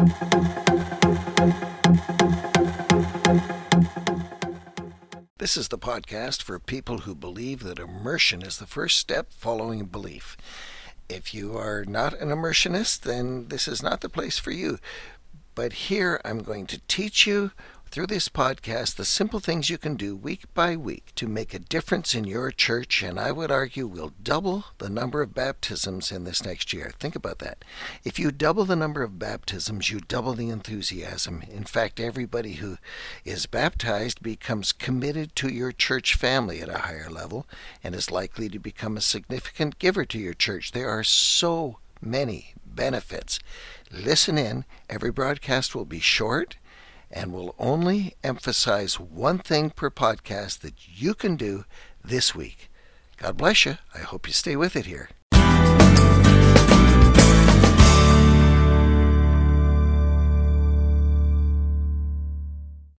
This is the podcast for people who believe that immersion is the first step following belief. If you are not an immersionist, then this is not the place for you. But here I'm going to teach you through this podcast the simple things you can do week by week to make a difference in your church, and I would argue will double the number of baptisms in this next year. Think about that. If you double the number of baptisms, you double the enthusiasm. In fact, everybody who is baptized becomes committed to your church family at a higher level and is likely to become a significant giver to your church. There are so many benefits. Listen in. Every broadcast will be short and will only emphasize one thing per podcast that you can do this week. God bless you. I hope you stay with it here.